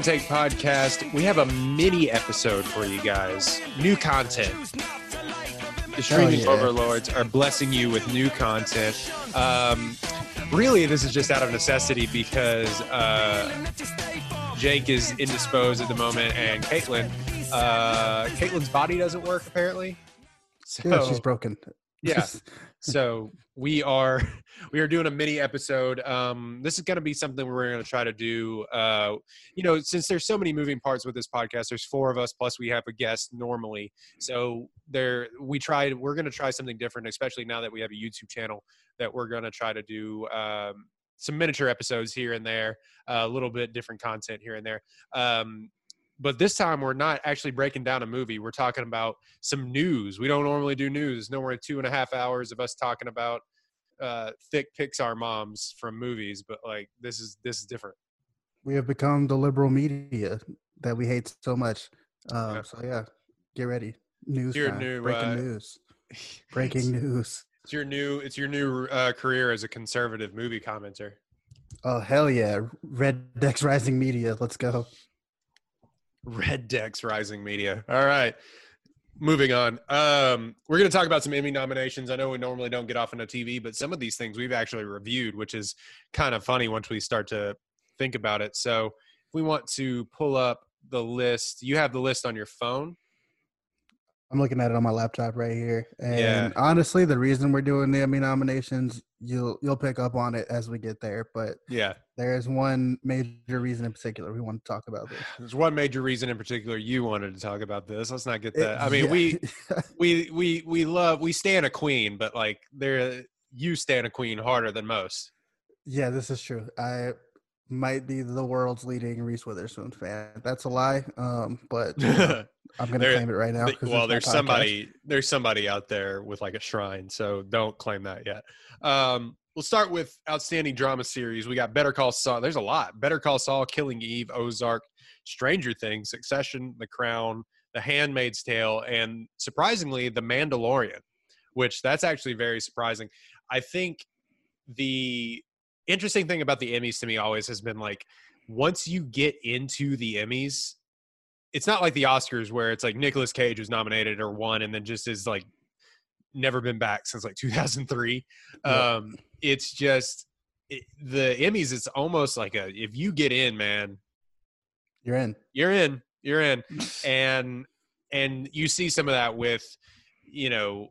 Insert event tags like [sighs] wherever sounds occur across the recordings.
One Take Podcast. We have a mini episode for you guys. New content. The streaming yeah. overlords are blessing you with new content. Um, really, this is just out of necessity because uh, Jake is indisposed at the moment, and Caitlin, uh, Caitlin's body doesn't work apparently. So, Yeah, she's broken. yeah. [laughs] so we are [laughs] we are doing a mini episode um this is going to be something we're going to try to do uh you know since there's so many moving parts with this podcast there's four of us plus we have a guest normally. So there we tried we're going to try something different especially now that we have a youtube channel that we're going to try to do um some miniature episodes here and there a little bit different content here and there. Um but this time we're not actually breaking down a movie we're talking about some news. We don't normally do news. Nowhere two and a half hours of us talking about uh thick pixar moms from movies but like this is this is different we have become the liberal media that we hate so much. Um, Yeah. So yeah, get ready. News. Your new, breaking uh, news. [laughs] Breaking news. it's your new it's your new uh, career as a conservative movie commenter Oh hell yeah! Red Dex Rising Media. Let's go. red dex rising media all right moving on. Um we're going to talk about some emmy nominations. I know we normally don't get off into tv but some of these things we've actually reviewed which is kind of funny once we start to think about it. So if we want to pull up the list you have the list on your phone? I'm looking at it on my laptop right here, and Yeah. honestly, the reason we're doing the Emmy nominations, you'll you'll pick up on it as we get there. But yeah there is one major reason in particular we want to talk about this. [sighs] there's one major reason in particular you wanted to talk about this let's not get It- that i mean yeah. we [laughs] we we we love we stand a queen but like there you stand a queen harder than most Yeah, this is true. I might be the world's leading Reese Witherspoon fan. That's a lie, um, but you know, [laughs] I'm going to claim it right now. Well, there's podcast. somebody there's somebody out there with like a shrine, so don't claim that yet. Um, we'll start with outstanding drama series. We got Better Call Saul. There's a lot. Better Call Saul, Killing Eve, Ozark, Stranger Things, Succession, The Crown, The Handmaid's Tale, and surprisingly, The Mandalorian. Which that's actually very surprising. I think the interesting thing about the Emmys to me always has been like once you get into the Emmys, it's not like the Oscars where it's like Nicolas Cage was nominated or won and then just is like never been back since like 2003. Yeah. Um, it's just it, the Emmys. It's almost like a if you get in, man, You're in. you're in, you're in, [laughs] and and you see some of that with you know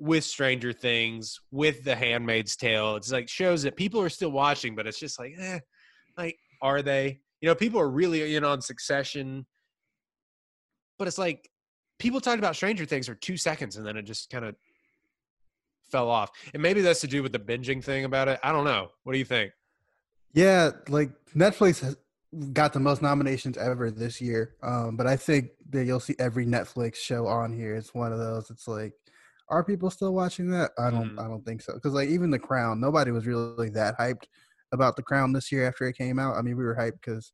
with Stranger Things, with The Handmaid's Tale. It's like shows that people are still watching, but it's just like, eh, like are they? You know, people are really in on Succession, but it's like people talked about Stranger Things for two seconds and then it just kind of fell off. And maybe that's to do with the binging thing about it. I don't know. What do you think? Yeah, like Netflix has got the most nominations ever this year. Um, but I think that you'll see every Netflix show on here. It's one of those. It's like, are people still watching that? I don't. Mm. I don't think so. Because like even The Crown, nobody was really that hyped about The Crown this year after it came out. I mean, we were hyped because,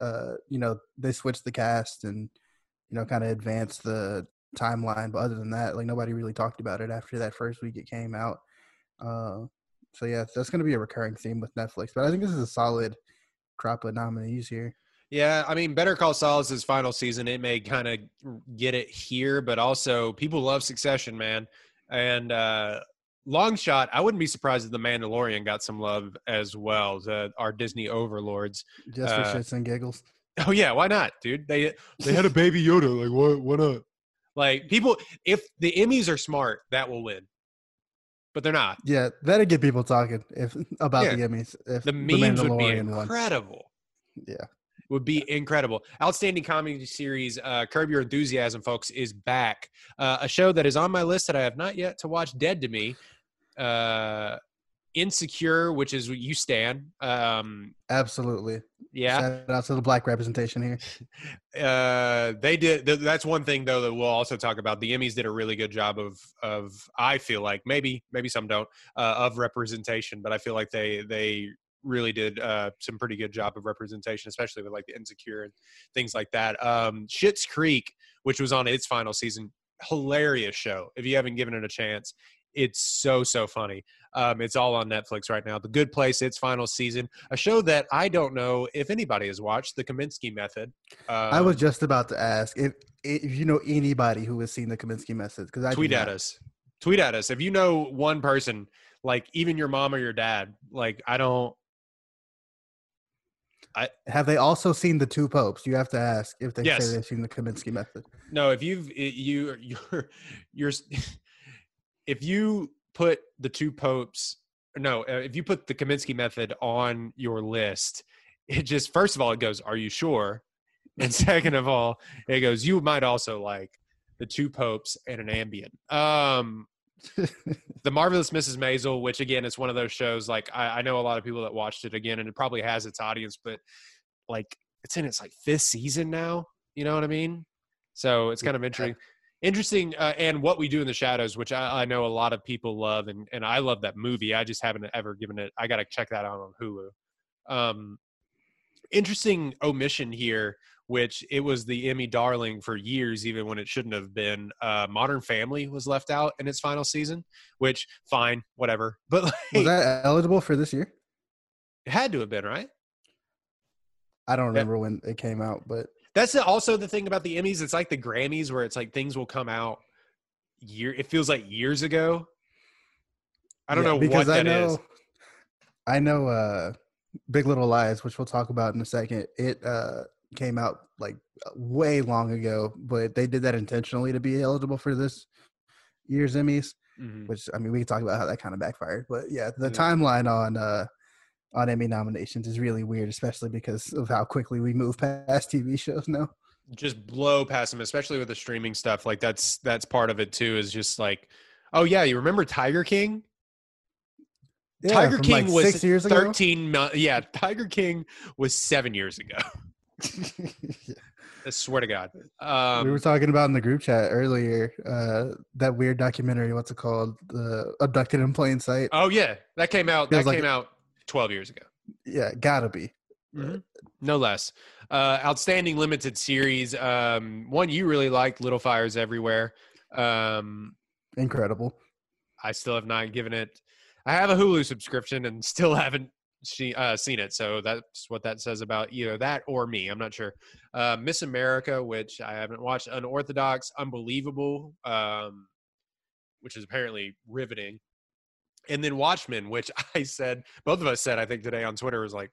uh, you know, they switched the cast and, you know, kind of advanced the timeline. But other than that, like nobody really talked about it after that first week it came out. Uh, so yeah, that's going to be a recurring theme with Netflix. But I think this is a solid crop of nominees here. Yeah, I mean, Better Call Saul is his final season. It may kind of get it here, but also people love Succession, man. And uh, long shot, I wouldn't be surprised if The Mandalorian got some love as well. The, our Disney overlords. Just for Uh, shits and giggles. [laughs] Oh yeah, why not, dude? They they had a baby Yoda. Like what? Why not? Like people, if the Emmys are smart, that will win. But they're not. Yeah, that'd get people talking if about Yeah. the Emmys. If The memes would be won. incredible. Yeah. Would be incredible. Outstanding comedy series, uh, Curb Your Enthusiasm, folks, is back. Uh, a show that is on my list that I have not yet to watch, Dead to Me. Uh, Insecure, which is what you stand. Um, Absolutely. yeah, Shout out to the black representation here. [laughs] uh, they did. Th- that's one thing though that we'll also talk about. The Emmys did a really good job of of. I feel like maybe maybe some don't uh, of representation, but I feel like they they really did uh, some pretty good job of representation, especially with like the insecure and things like that. Um, Schitt's Creek, which was on its final season, hilarious show. If you haven't given it a chance, it's so so funny. Um, it's all on Netflix right now. The Good Place, its final season, a show that I don't know if anybody has watched, The Kominsky Method. Um, I was just about to ask if if you know anybody who has seen the Kominsky method because I tweet at us. Tweet at us if you know one person, like even your mom or your dad. Like I don't. I, have they also seen the two popes? You have to ask if they Yes. say they've seen the Kominsky method. No, if you've you you're you're [laughs] if you put the two popes no, uh, if you put the Kominsky method on your list, it just first of all it goes, "Are you sure?" And [laughs] second of all, it goes, "You might also like the two popes and an Ambien." Um, [laughs] the marvelous Mrs. Maisel, which again is one of those shows. Like I, I know a lot of people that watched it again, and it probably has its audience, but like it's in its like fifth season now. You know what I mean? So it's kind of interesting. Interesting, uh, and what we do in the shadows, which I, I know a lot of people love, and and I love that movie. I just haven't ever given it. I got to check that out on Hulu. Um, interesting omission here, which it was the Emmy darling for years, even when it shouldn't have been. Uh, Modern Family was left out in its final season, which fine, whatever. [laughs] But like, Was that eligible for this year? it had to have been right. I don't remember when it came out, but That's also the thing about the Emmys. It's like the Grammys, where it's like things will come out year. It feels like years ago. I don't Yeah, know because what I that is. know, I know uh Big Little Lies, which we'll talk about in a second. It uh came out like way long ago, but they did that intentionally to be eligible for this year's Emmys. Mhm. Which I mean, we can talk about how that kind of backfired, but yeah, the Yeah. timeline on uh on Emmy nominations is really weird, especially because of how quickly we move past TV shows now. Just blow past them, especially with the streaming stuff. Like that's that's part of it too. Is just like, oh yeah, you remember Tiger King? Yeah, Tiger King like, was six years ago. thirteen. mo- Yeah, Tiger King was seven years ago. [laughs] [laughs] I swear to God. Um, we were talking about in the group chat earlier uh, that weird documentary. What's it called? The Abducted in Plain Sight. oh yeah, that came out. That like came it- out twelve years ago. Yeah, gotta be. Mhm. No less. Uh, outstanding limited series. Um, one you really liked, Little Fires Everywhere. Um, Incredible. I still have not given it. I have a Hulu subscription and still [laughs] haven't she, uh, seen it. So that's what that says about either that or me. I'm not sure. Uh, Miss America, which I haven't watched. Unorthodox, Unbelievable, um, which is apparently riveting. And then Watchmen, which [laughs] I said, both of us said, I think today on Twitter was like,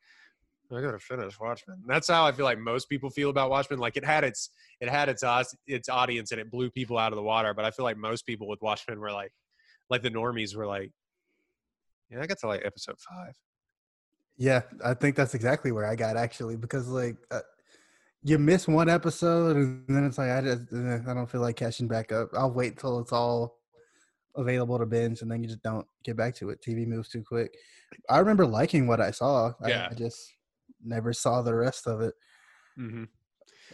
I gotta finish Watchmen. That's how I feel like most people feel about Watchmen. Like it had its it had its its audience and it blew people out of the water. But I feel like most people with Watchmen were like, like the normies were like, yeah, I got to like episode five. Yeah, I think that's exactly where I got actually because like uh, you miss one episode and then it's like I just eh, I don't feel like catching back up. I'll wait till it's all available to binge and then you just don't get back to it. TV moves too quick. I remember liking what I saw. I- Yeah. I, just never saw the rest of it. Mm-hmm.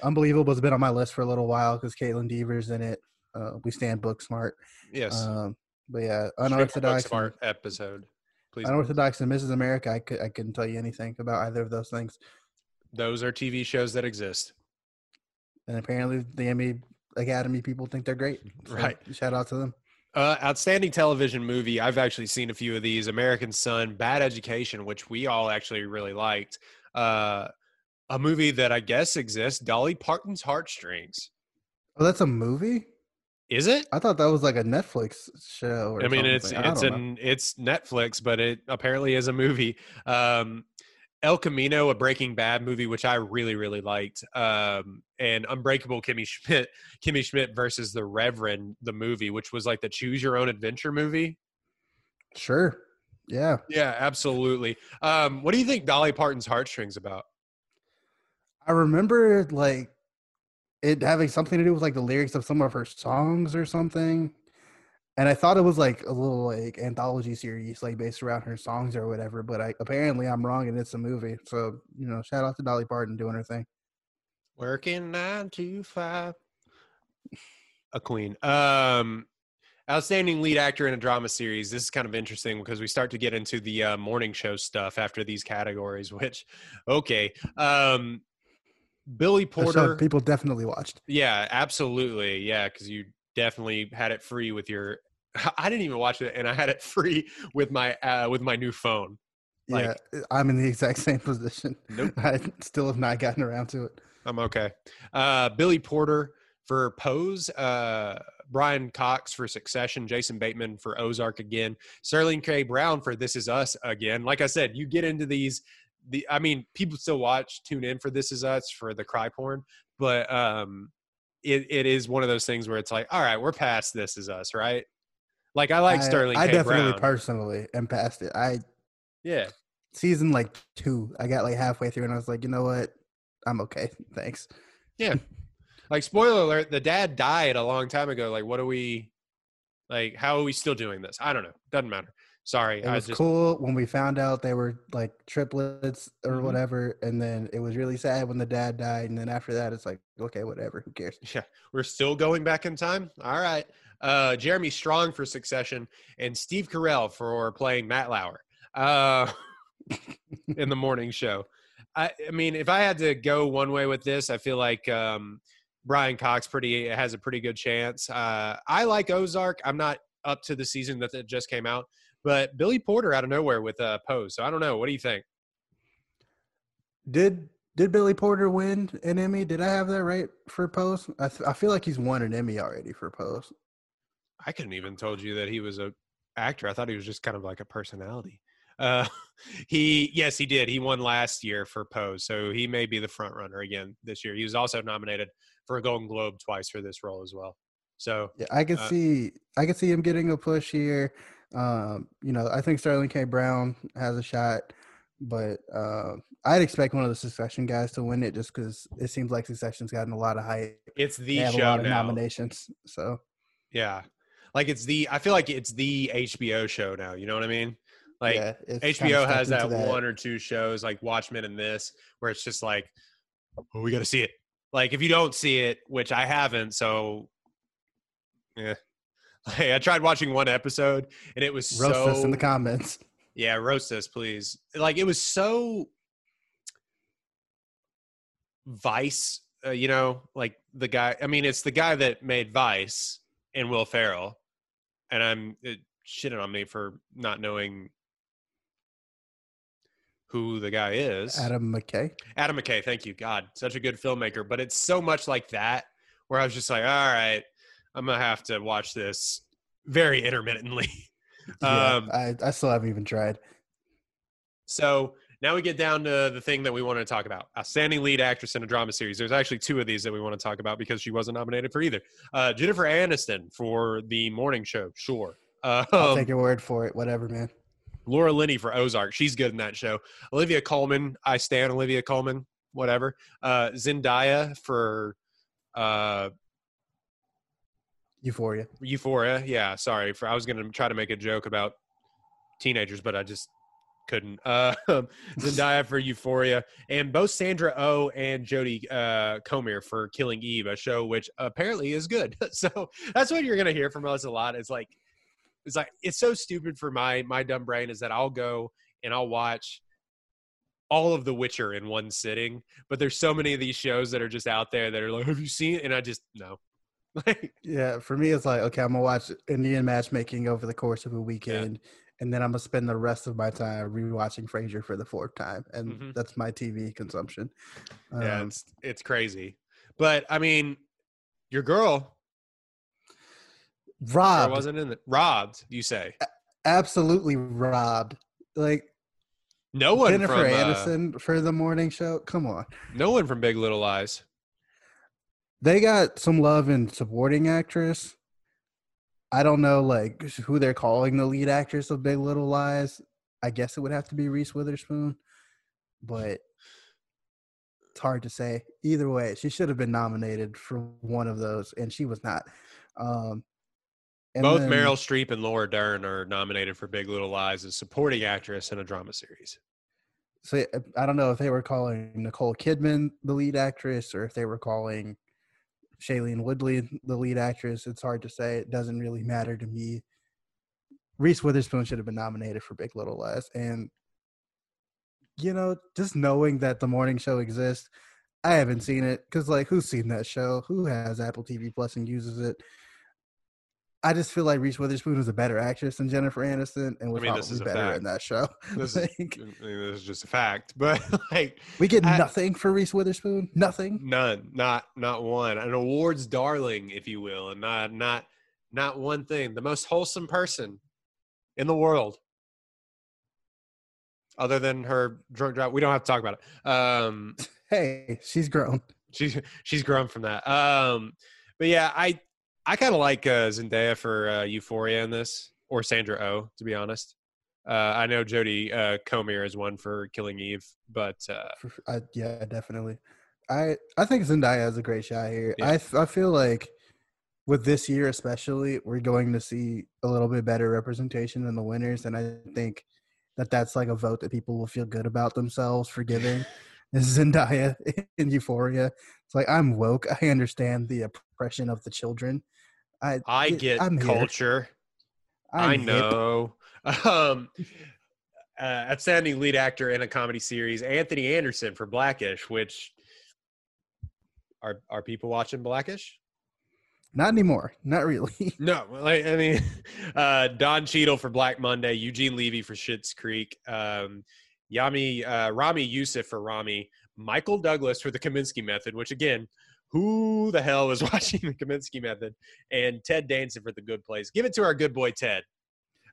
Unbelievable has been on my list for a little while because Kaitlyn Dever's in it. Uh, we stand Booksmart. Yes, Um, but yeah, unorthodox. and- Booksmart episode. Please, Unorthodox and Mrs. America. I could I couldn't tell you anything about either of those things. those are TV shows that exist. And apparently, the Emmy Academy people think they're great. [laughs] So Right. Shout out to them. Uh, outstanding television movie. I've actually seen a few of these. American Son, Bad Education, which we all actually really liked. Uh, a movie that I guess exists. Dolly Parton's Heartstrings. Oh, that's a movie. Is it? I thought that was like a Netflix show. Or I mean, it's. I it's don't know. an it's Netflix, but it apparently is a movie. Um, El Camino, a Breaking Bad movie, which I really really liked, um, and Unbreakable Kimmy Schmidt, [laughs] Kimmy Schmidt versus the Reverend, the movie, which was like the Choose Your Own Adventure movie. sure. Yeah, Yeah, absolutely. Um, what do you think Dolly Parton's Heartstrings about? I remember like it having something to do with like the lyrics of some of her songs or something. and I thought it was like a little like anthology series, like based around her songs or whatever. But I apparently I'm wrong, and it's a movie. So you know, shout out to Dolly Parton doing her thing. Working nine to five. A queen. Um, outstanding lead actor in a drama series. This is kind of interesting because we start to get into the uh, morning show stuff after these categories. [laughs] Which, okay, um, Billy Porter. people definitely watched. Yeah, absolutely. Yeah, because you definitely had it free with your. [laughs] I didn't even watch it, and I had it free with my uh, with my new phone. Like- yeah, I'm in the exact [laughs] same position. Nope. I still have not gotten around to it. I'm okay. Uh, Billy Porter for Pose, uh, Brian Cox for Succession, Jason Bateman for Ozark again, Sterling K. Brown for This Is Us again. Like I said, you get into these. The I mean, people still watch, tune in for This Is Us for the cry porn, but um, it it is one of those things where it's like, all right, we're past This Is Us, right? Like I like I- Sterling I K. definitely Brown. personally am past it. I yeah, season like two, I got like halfway through, and I was like, you know what, I'm okay, [laughs] thanks. Yeah. [laughs] Like spoiler alert the dad died a long time ago like what are we like how are we still doing this i don't know doesn't matter sorry It i was just cool when we found out they were like triplets or Mhm. whatever, and then it was really sad when the dad died, and then after that, it's like, okay, whatever, who cares? yeah we're still going back in time? All right. Uh jeremy strong for succession and steve carell for playing matt lauer uh [laughs] in the [laughs] morning show. I, I mean if i had to go one way with this i feel like um brian cox pretty has a pretty good chance. Uh i like ozark. I'm not up to the season that it just came out but billy porter out of nowhere with uh pose so i don't know what do you think Did did Billy Porter win an Emmy? Did I have that right for Pose? I, th- I feel like he's won an Emmy already for Pose. I couldn't even told you that he was a actor. I thought he was just kind of like a personality. Uh, [laughs] he yes, he did. He won last year for Pose, so he may be the front runner again this year. He was also nominated for a Golden Globe twice for this role as well. So Yeah, I can Uh, see I can see him getting a push here. Um, you know, I think Sterling K. Brown has a shot, but uh, I'd expect one of the Succession guys to win it just because it seems like Succession's gotten a lot of hype. it's the show now. nominations. So Yeah, like it's the. I feel like it's the HBO show now. You know what I mean? Like yeah, HBO has that, into one or two shows like Watchmen and this where it's just like, oh, we got to see it. Like if you don't see it, which I haven't, so yeah. Like, I tried watching one episode and it was so roast so us in the comments. yeah, roast us, please. Like it was so Vice, uh, you know, like the guy. I mean, it's the guy that made Vice and Will Ferrell, and I'm it shitting on me for not knowing who the guy is. Adam McKay. Adam McKay, thank you. God, such a good filmmaker. But it's so much like that where I was just like, all right, I'm gonna have to watch this very intermittently. [laughs] Yeah, um, I, I still haven't even tried. So now we get down to the thing that we want to talk about: outstanding lead actress in a drama series. There's actually two of these that we want to talk about because she wasn't nominated for either. Uh, Jennifer Aniston for the morning show, sure. Uh, I'll take your word for it. Whatever, man. Laura Linney for Ozark, she's good in that show. Olivia Colman, I stand Olivia Colman, whatever. Uh, Zendaya for uh, Euphoria. Euphoria. Yeah, sorry for I was gonna try to make a joke about teenagers, but I just couldn't. [laughs] Uh, Zendaya for Euphoria, and both Sandra O oh and Jodie uh, Comer for Killing Eve, a show which apparently is good. [laughs] so that's what you're gonna hear from us a lot. It's like it's like it's so stupid for my my dumb brain is that I'll go and I'll watch all of The Witcher in one sitting, but there's so many of these shows that are just out there that are like, have you seen? it? And I just no. [laughs] Like Yeah, for me, it's like okay, I'm gonna watch Indian matchmaking over the course of a weekend, and then I'm gonna spend the rest of my time rewatching Frasier for the fourth time, and Mhm. that's my TV consumption. Yeah, Um, it's it's crazy. But I mean, your girl robbed, wasn't in it. Robbed, you say? absolutely robbed. Like No one Jennifer from uh, for the morning show. Come on, no one from Big Little Lies. They got some love in supporting actress. I don't know like who they're calling the lead actress of Big Little Lies. I guess it would have to be Reese Witherspoon, but it's hard to say. Either way, she should have been nominated for one of those, and she was not. Um, And Both then- Meryl Streep and Laura Dern are nominated for Big Little Lies as supporting actress in a drama series. So I don't know if they were calling Nicole Kidman the lead actress or if they were calling Shailene Woodley the lead actress. It's hard to say. It doesn't really matter to me. Reese Witherspoon should have been nominated for Big Little Lies, and you know, just knowing that the morning show exists, I haven't seen it because, like, who's seen that show? Who has Apple TV Plus and uses it? I just feel like Reese Witherspoon was a better actress than Jennifer Aniston, and was mean, this probably is better fact. in that show. This [laughs] is, I mean, this is just a fact, [laughs] but like we get I- nothing for Reese Witherspoon. Nothing. none, not not one, an awards darling, if you will, and not not not one thing. The most wholesome person in the world, other than her drunk drive. We don't have to talk about it. Um, [laughs] Hey, she's grown. she's she's grown from that. Um, but yeah, I I kind of like uh, Zendaya for uh, Euphoria in this, or Sandra Oh, to be honest. Uh, I know Jodie uh, Comer is one for Killing Eve, but uh, I, yeah, definitely. I I think Zendaya has a great shot here. Yeah. I I feel like with this year especially, we're going to see a little bit better representation in the winners, and I think that that's like a vote that people will feel good about themselves for giving. [laughs] [laughs] Zendaya in Euphoria. It's like I'm woke. I understand the oppression of the children. I I get I'm culture. I know. [laughs] Um, uh, outstanding lead actor in a comedy series, Anthony Anderson for Blackish. Which are are people watching Blackish? Not anymore. Not really. [laughs] No, like I mean, uh, Don Cheadle for Black Monday, Eugene Levy for Schitt's Creek, um, Yami uh, Ramy Youssef for Ramy, Michael Douglas for The Kominsky Method, which again, who the hell is [laughs] watching The Kominsky Method? And Ted Danson for The Good Place. Give it to our good boy Ted.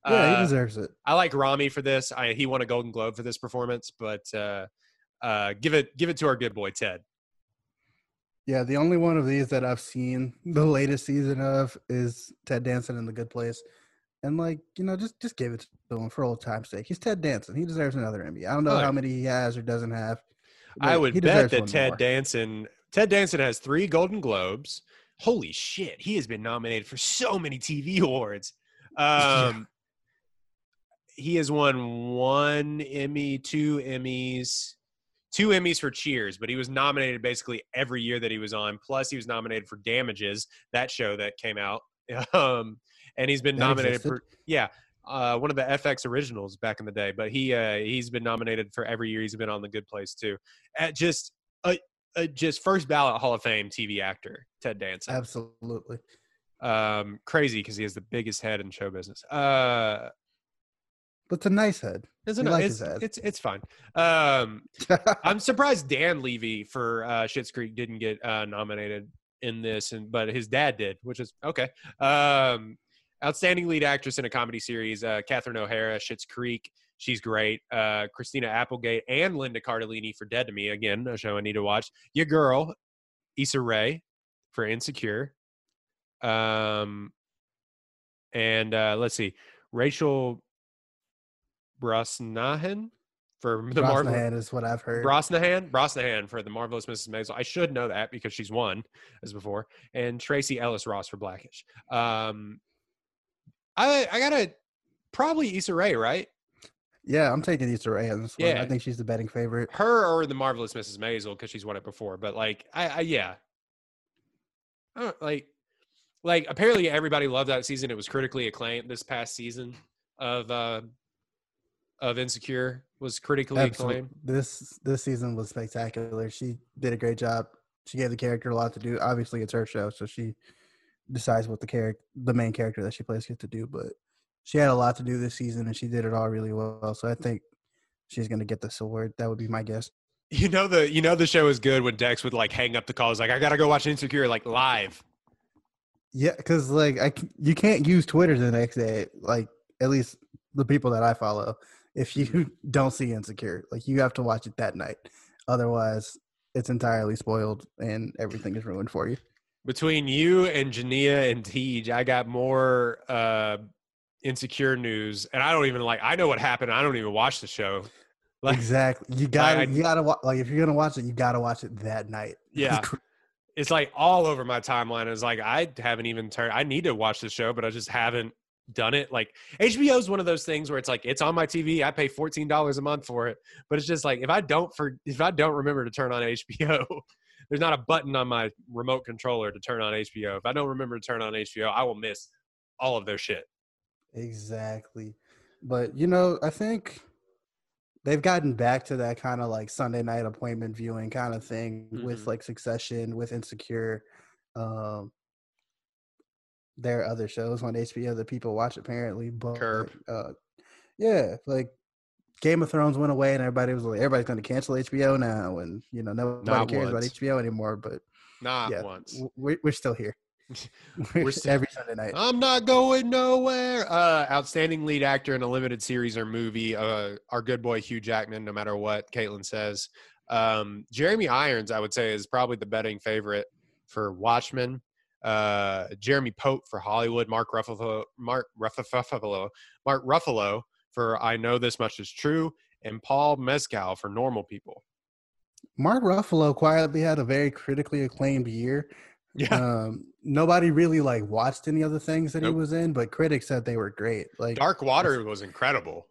Yeah, Uh, he deserves it. I like Ramy for this. I, he won a Golden Globe for this performance, but uh, uh, give it give it to our good boy Ted. Yeah, the only one of these that I've seen the latest season of is Ted Danson in The Good Place. And like, you know, just just give it to him for old time's sake. He's Ted Danson. He deserves another Emmy. I don't know Oh, how many he has or doesn't have. I would bet that Ted more. Danson Ted Danson has three Golden Globes. Holy shit, he has been nominated for so many TV [laughs] awards. Um, [laughs] He has won one Emmy, two Emmys, two Emmys for Cheers, but he was nominated basically every year that he was on. Plus, he was nominated for Damages, that show that came out. [laughs] Um, and he's been That nominated existed? for yeah, uh, one of the FX originals back in the day. But he uh, he's been nominated for every year he's been on The Good Place too. At just a, a just first ballot Hall of Fame TV actor Ted Danson. Absolutely. Um, crazy because he has the biggest head in show business. Uh, But it's a nice head. isn't it? like it's, head. it's it's fine. Um, [laughs] I'm surprised Dan Levy for uh, Schitt's Creek didn't get uh, nominated in this, and but his dad did, which is okay. Um, outstanding lead actress in a comedy series, uh, Catherine O'Hara, Schitt's Creek. She's great. Uh, Christina Applegate and Linda Cardellini for Dead to Me. Again, a show I need to watch. Your girl, Issa Rae for Insecure. Um, and uh, let's see, Rachel Brosnahan for [laughs] the Marvel. Brosnahan is what I've heard. Brosnahan, Brosnahan for the marvelous Mrs. Maisel. I should know that because she's won as before, and Tracee Ellis Ross for Blackish. Um, I I gotta probably Issa Rae, right? yeah, I'm taking Issa Rae on this one. Yeah. I think she's the betting favorite. Her or the marvelous Mrs. Maisel because she's won it before. But like, I, I yeah, I don't, like like apparently everybody loved that season. It was critically acclaimed. This past season of uh of Insecure was critically Absolutely. acclaimed. This this season was spectacular. She did a great job. She gave the character a lot to do. Obviously, it's her show, so she decides what the character, the main character that she plays, gets to do. But she had a lot to do this season, and she did it all really well. So I think she's going to get the award. That would be my guess. You know the you know the show is good when Dex would like hang up the calls like I gotta go watch Insecure like live. Yeah, because like I you can't use Twitter the next day. Like at least the people that I follow, if you mm-hmm. [laughs] don't see Insecure, like you have to watch it that night. Otherwise, it's entirely spoiled and everything is ruined for you. Between you and Jania and Tej, I got more uh insecure news, and I don't even like. I know what happened. I don't even watch the show. Like, exactly. You gotta you gotta watch like if you're gonna watch it, you gotta watch it that night. [laughs] Yeah. it's like all over my timeline. It's like I haven't even turned. I need to watch the show, but I just haven't done it. Like HBO is one of those things where it's like it's on my TV. I pay fourteen dollars a month for it, but it's just like if I don't for if I don't remember to turn on HBO, [laughs] there's not a button on my remote controller to turn on HBO. If I don't remember to turn on HBO, I will miss all of their shit. Exactly. But you know, I think they've gotten back to that kind of like Sunday night appointment viewing kind of thing with Mhm. like Succession, with Insecure. Um there are other shows on HBO that people watch apparently, but Curb. uh yeah, like Game of Thrones went away and everybody was like everybody's going to cancel HBO now and you know nobody Not cares once. about HBO anymore, but Not yeah, once. we're, we're still here. [laughs] We're [laughs] still- every Sunday night. I'm not going nowhere. Uh, outstanding lead actor in a limited series or movie. Uh, our good boy Hugh Jackman, no matter what Caitlin says. Um, Jeremy Irons, I would say, is probably the betting favorite for Watchmen. Uh, Jeremy Pope for Hollywood. Mark Ruffalo. Mark Ruffalo. Mark Ruffalo for I Know This Much Is True, and Paul Mescal for Normal People. Mark Ruffalo quietly had a very critically acclaimed year. Um, nobody really like watched any other things that Nope. he was in, but critics said they were great. Like Dark Water was incredible.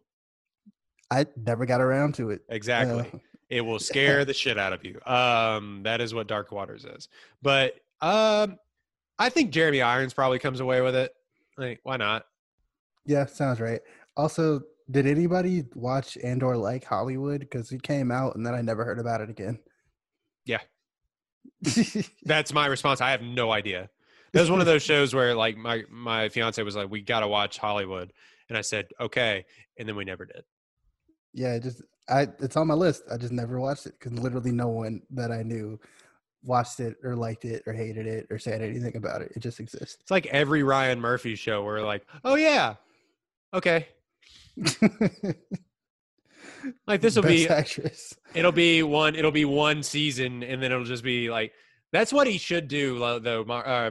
I never got around to it. Exactly. Uh, It will scare the shit out of you. Um, that is what Dark Waters is. But um, I think Jeremy Irons probably comes away with it. Like, why not? yeah, sounds right. Also, did anybody watch and or like Hollywood? Because it came out and then I never heard about it again. Yeah. [laughs] That's my response. I have no idea. That was one of those [laughs] shows where like my my fiance was like, "We got to watch Hollywood," and I said, "Okay," and then we never did. yeah, just I it's on my list. I just never watched it because literally no one that I knew watched it or liked it or hated it or said anything about it. It just exists. It's like every Ryan Murphy show where like, "Oh yeah, okay." Like this will [laughs] be actress. it'll be one it'll be one season and then it'll just be like that's what he should do though uh, uh,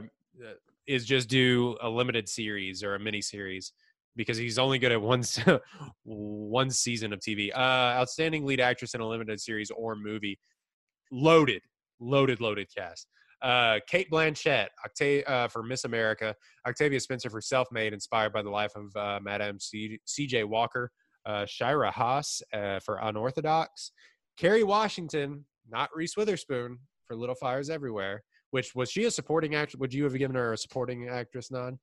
is just do a limited series or a mini series because he's only good at one [laughs] one season of TV. Uh, outstanding lead actress in a limited series or movie, loaded, loaded, loaded cast. Uh, Cate Blanchett Octa- uh, for Miss America, Octavia Spencer for Self Made, inspired by the life of uh, Madame C- C.J. Walker, uh, Shira Haas uh, for Unorthodox, Kerry Washington, not Reese Witherspoon for Little Fires Everywhere. Which was she a supporting actress? Would you have given her a supporting actress nod?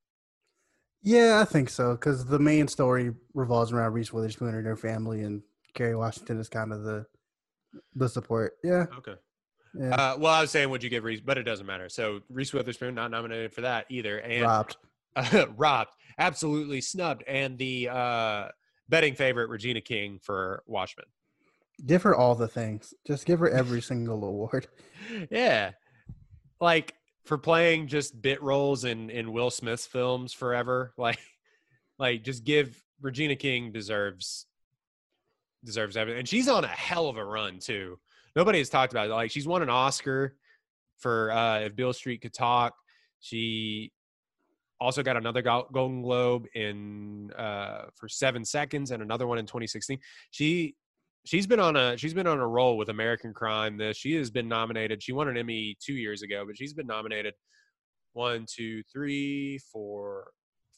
Yeah, I think so. Because the main story revolves around Reese Witherspoon and her family, and Kerry Washington is kind of the the support. Yeah, Okay. Yeah. Uh, well, I was saying, would you give Reese? But it doesn't matter. So Reese Witherspoon not nominated for that either, and robbed. [laughs] robbed, absolutely snubbed, and the uh, betting favorite Regina King for Watchmen. Give her all the things. Just give her every single award. [laughs] yeah, like for playing just bit roles in in Will Smith's films forever. [laughs] Like, like just give Regina King deserves deserves everything, and she's on a hell of a run too. Nobody has talked about it. Like she's won an Oscar for uh, If Beale Street Could Talk. She also got another Golden Globe in uh, for Seven Seconds and another one in 2016. She she's been on a she's been on a roll with American Crime. This she has been nominated. She won an Emmy two years ago, but she's been nominated one, two, three, four,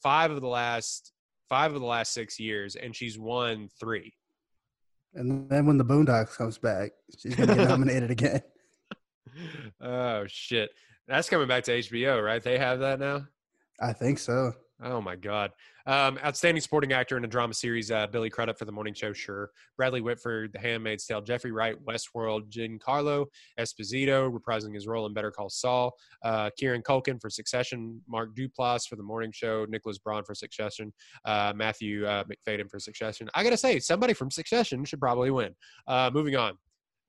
five of the last five of the last six years, and she's won three. And then when the Boondocks comes back, she's gonna get [laughs] nominated again. oh shit, that's coming back to HBO, right? They have that now. I think so. Oh my God. Um, outstanding supporting actor in a drama series, uh, Billy Crudup for The Morning Show, sure. Bradley Whitford, The Handmaid's Tale, Jeffrey Wright, Westworld, Giancarlo Esposito, reprising his role in Better Call Saul, uh, Kieran Culkin for Succession, Mark Duplass for The Morning Show, Nicholas Braun for Succession, uh, Matthew uh, Macfadyen for Succession. I got to say, somebody from Succession should probably win. Uh, moving on.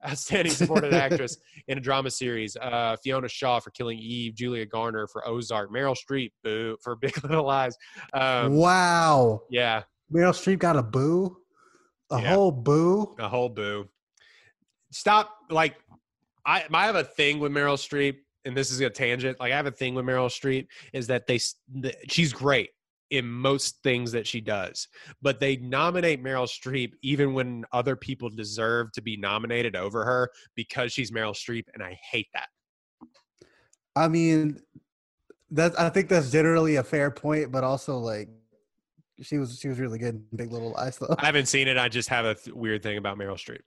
Outstanding supported [laughs] actress in a drama series. Uh, Fiona Shaw for Killing Eve, Julia Garner for Ozark, Meryl Streep boo for [laughs] Big Little Lies. Um, wow. yeah, Meryl Streep got a boo. A Yeah. whole boo. a whole boo. Stop. Like, I I have a thing with Meryl Streep, and this is a tangent. Like, I have a thing with Meryl Streep is that they she's great in most things that she does, but they nominate Meryl Streep even when other people deserve to be nominated over her because she's Meryl Streep, and I hate that. I mean, that I think that's generally a fair point, but also like she was she was really good in Big Little Lies though. I haven't seen it. I just have a th- weird thing about Meryl Streep.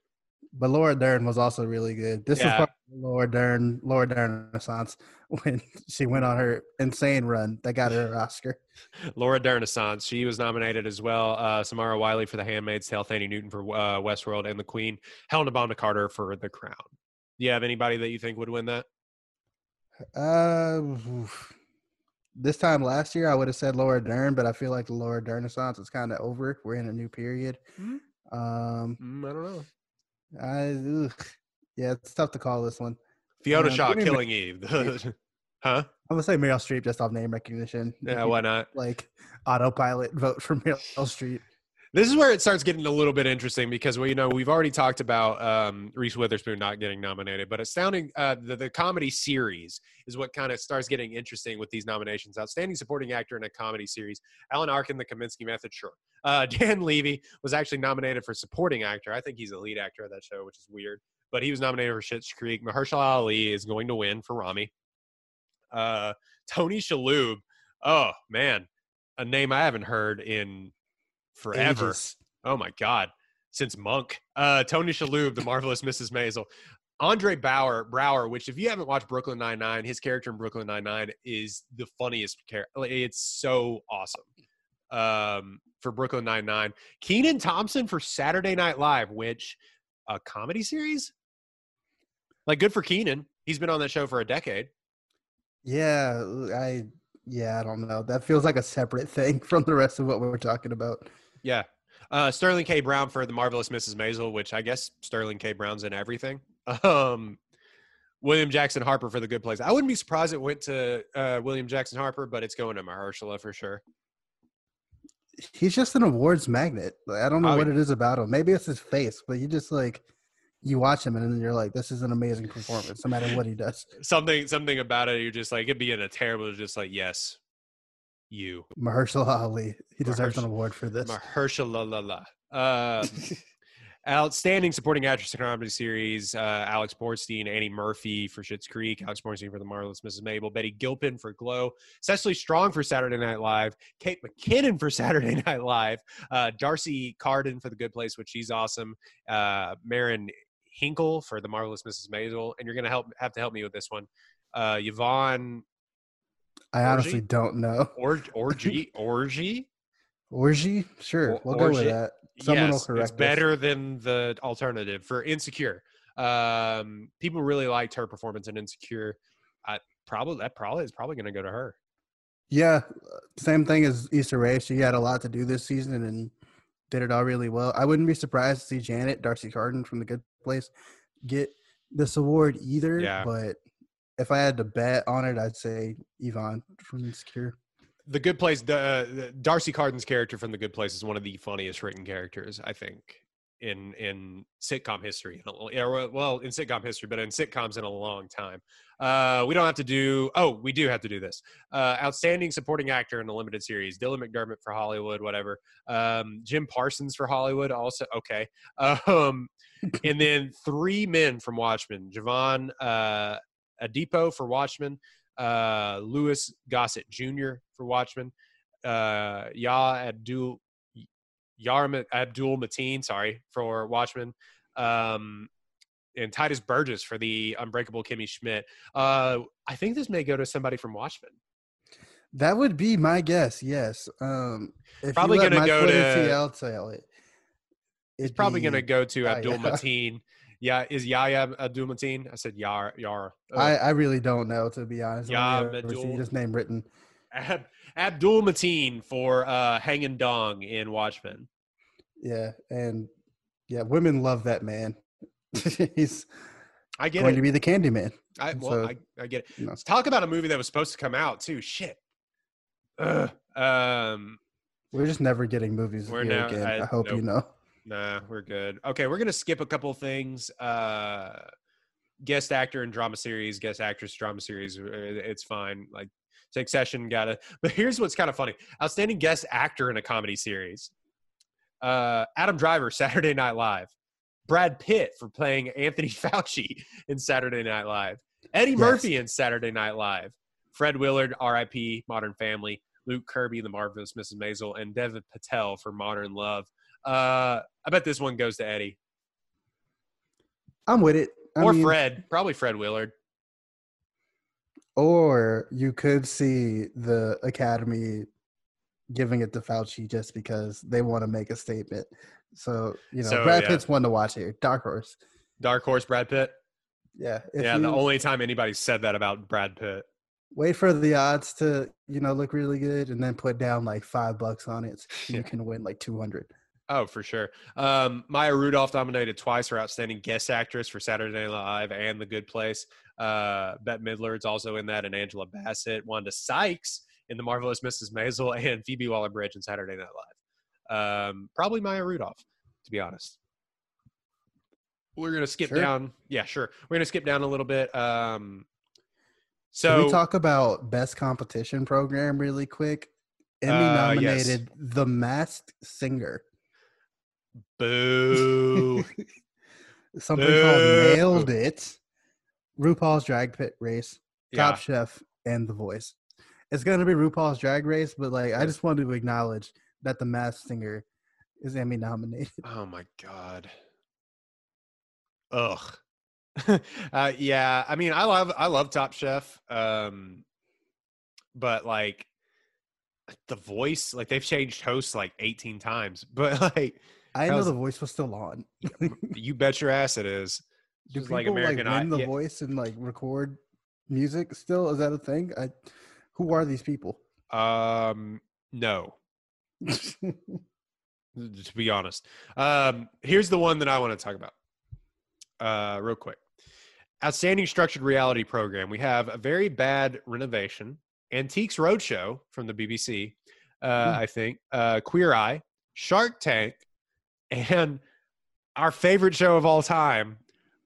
But Laura Dern was also really good. This Yeah. was Laura Dern Laura Dern Renaissance [laughs] when she went on her insane run that got her her Oscar. [laughs] Laura Dern Assance, she was nominated as well. Uh, Samira Wiley for The Handmaid's Tale, Thandie Newton for uh, Westworld, and The Queen. Helena Bonham Carter for The Crown. Do you have anybody that you think would win that? Uh, oof. this time last year I would have said Laura Dern, but I feel like the Laura Dern Renaissance is kind of over. We're in a new period. Mhm. Um, Mm, I don't know. I ugh. yeah, it's tough to call this one. Fiona Uh, Shaw, Killing Eve. [laughs] huh? I'm gonna say Meryl Streep just off name recognition. Yeah, why not? like autopilot vote for Meryl Streep. This is where it starts getting a little bit interesting because we you know we've already talked about um, Reese Witherspoon not getting nominated, but astounding uh, the the comedy series is what kind of starts getting interesting with these nominations. Outstanding supporting actor in a comedy series: Alan Arkin, The Kominsky Method, sure. Uh, [laughs] Dan Levy was actually nominated for supporting actor. I think he's the lead actor of that show, which is weird, but he was nominated for Schitt's Creek. Mahershala Ali is going to win for Ramy. Uh, Tony Shalhoub, oh man, a name I haven't heard in forever. Ages. Oh my God. Since Monk. Uh Tony Shalhoub, the marvelous Mrs. Maisel. Andre Bauer, Braugher, which if you haven't watched Brooklyn Nine-Nine, his character in Brooklyn Nine-Nine is the funniest character. It's so awesome. Um, for Brooklyn Nine-Nine. Kenan Thompson for Saturday Night Live, which a comedy series? Like good for Kenan. He's been on that show for a decade. Yeah, I yeah, I don't know. That feels like a separate thing [laughs] from the rest of what we're talking about. Yeah. Uh, Sterling K. Brown for the marvelous Mrs. Maisel, which I guess Sterling K. Brown's in everything. [laughs] Um, William Jackson Harper for the Good Place. I wouldn't be surprised it went to uh, William Jackson Harper, but it's going to Mahershala for sure. He's just an awards magnet. Like, I don't know Oh, what it is about him. Maybe it's his face, but you just like you watch him and then you're like, this is an amazing performance, no matter what he does. Something, something about it. You're just like it'd be in a terrible. Just like yes, you Mahershala Ali, he deserves an award for this. Mahershala. La la [laughs] um, Outstanding supporting actress in a comedy series: uh, Alex Borstein, Annie Murphy for Schitt's Creek, Alex Borstein for The Marvelous Mrs. Mabel, Betty Gilpin for Glow, Cecily Strong for Saturday Night Live, Kate McKinnon for [laughs] Saturday Night Live, uh, D'Arcy Carden for The Good Place, which she's awesome, uh, Marin Hinkle for The Marvelous Mrs. Maisel, and you're gonna help have to help me with this one. Uh, Yvonne I honestly don't know. or [laughs] Orgy Orgy. Orgy? Sure, Or- we'll go with that. Someone will yes, correct it's us. better than the alternative for Insecure. Um, people really liked her performance in Insecure. I probably that probably is probably going to go to her. Yeah, same thing as Issa Rae. She had a lot to do this season and did it all really well. I wouldn't be surprised to see Janet D'Arcy Carden from The Good Place get this award either. Yeah. But if I had to bet on it, I'd say Yvonne from Insecure. The Good Place, the, uh, D'Arcy Carden's character from The Good Place is one of the funniest written characters I think in in sitcom history. Well, well, in sitcom history, but in sitcoms in a long time. Uh, we don't have to do. Oh, we do have to do this. Uh, outstanding supporting actor in a limited series: Dylan McDermott for Hollywood, whatever. Um, Jim Parsons for Hollywood, also okay. [laughs] Um, and then three men from Watchmen: Jovan uh, Adepo for Watchmen, uh, Louis Gossett Jr. for Watchmen, uh, Ya Abdul Yarm Abdul Mateen, sorry, for Watchmen, um, and Tituss Burgess for the Unbreakable Kimmy Schmidt. Uh, I think this may go to somebody from Watchmen. That would be my guess. Yes. Um, Probably gonna my go to- TL tell it. It's probably going to go to Abdul Mateen. Yeah, is Yahya Abdul Mateen? I said Yar Yar. uh, I, I really don't know to be honest. Yeah, only ever seen Abdul- his name written. Ab- Abdul Mateen for uh, Hanging Dong in Watchmen. Yeah, and yeah, women love that man. [laughs] He's I get going it. to be the Candyman. I, well, So, I, I get it. you know. Let's talk about a movie that was supposed to come out too. Shit. Ugh. Um. We're just never getting movies here now- again. I- I, hope you know. Nah, we're good. Okay, we're gonna skip a couple things. Uh, guest actor in drama series, guest actress drama series. uh, It's fine. Like Succession, got to [laughs] But here's what's kind of funny: outstanding guest actor in a comedy series. Uh, Adam Driver, Saturday Night Live. Brad Pitt for playing Anthony [laughs] Fauci in Saturday Night Live. Eddie Yes. Murphy in Saturday Night Live, Fred Willard, R.I.P. Modern Family, Luke Kirby, The Marvelous Mrs. Maisel, and Devin Patel for Modern Love. Uh, I bet this one goes to Eddie I'm with it. I or mean, Fred, probably Fred Willard. Or you could see the Academy giving it to Fauci just because they want to make a statement. So you know, So, Brad yeah. Pitt's one to watch here. Dark horse. Dark Horse Brad Pitt. Yeah. Yeah, you the only time anybody said that about Brad Pitt. wait for the odds to you know look really good, and then put down like five bucks on it, so [laughs] Yeah. you can win like two hundred. Oh, for sure. Um, Maya Rudolph nominated twice for Outstanding Guest Actress for Saturday Night Live and The Good Place. Uh, Bette Midler's also in that, and Angela Bassett. Wanda Sykes in The Marvelous Mrs. Maisel, [laughs] and Phoebe Waller-Bridge in Saturday Night Live. Um, probably Maya Rudolph, to be honest. We're gonna skip Sure. down. Yeah, sure. We're gonna skip down a little bit. Um, So so we talk about best competition program really quick. Emmy Uh, yes. nominated The Masked Singer. Boo. [laughs] Something Boo. called Nailed It. RuPaul's Drag Pit Race. yeah. Top Chef, and The Voice. It's gonna be RuPaul's Drag Race, but like I just wanted to acknowledge that the Masked Singer is Emmy nominated. Oh my god. Ugh. [laughs] uh, yeah, I mean, I love I love Top Chef, um, but like the voice, like they've changed hosts like eighteen times, [laughs] but like I know How's- The Voice was still on. [laughs] you bet your ass it is. Do people like like, win I- The yeah. Voice and like record music still? Is that a thing? I, who are these people? Um, no, [laughs] to be honest. Um, here's the one that I want to talk about. Uh, real quick. Outstanding structured reality program. We have a very bad renovation, Antiques Roadshow from the BBC, uh, Hmm. I think, uh, Queer Eye, Shark Tank, and our favorite show of all time,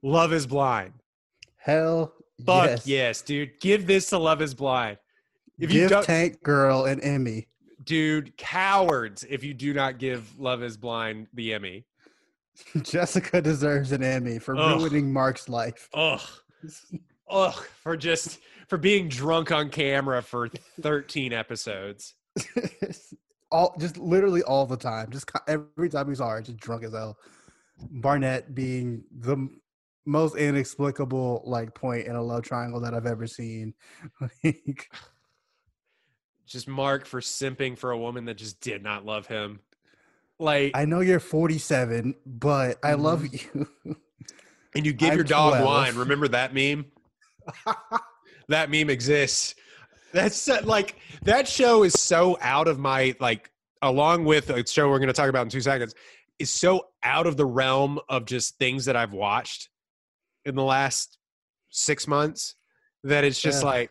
Love is Blind. Hell Fuck yes. yes, dude. Give this to Love is Blind. If you Give don't, Tank Girl an Emmy. dude, cowards if you do not give Love is Blind the Emmy. [laughs] Jessica deserves an Emmy for Ugh. ruining Mark's life. Ugh. Ugh. For just for being drunk on camera for 13 episodes. [laughs] all just literally all the time. Just every time we saw her, just drunk as hell. Barnett being the most inexplicable like point in a love triangle that I've ever seen. [laughs] Like, Just Mark for simping for a woman that just did not love him. Like I know you're 47, but I love Mm-hmm. you. and you [laughs] give I'm your dog 12. wine. Remember that meme? [laughs] that meme exists. That's so- like that show is so out of my like along with a show we're going to talk about in 2 seconds is so out of the realm of just things that I've watched in the last 6 months that it's just Yeah. like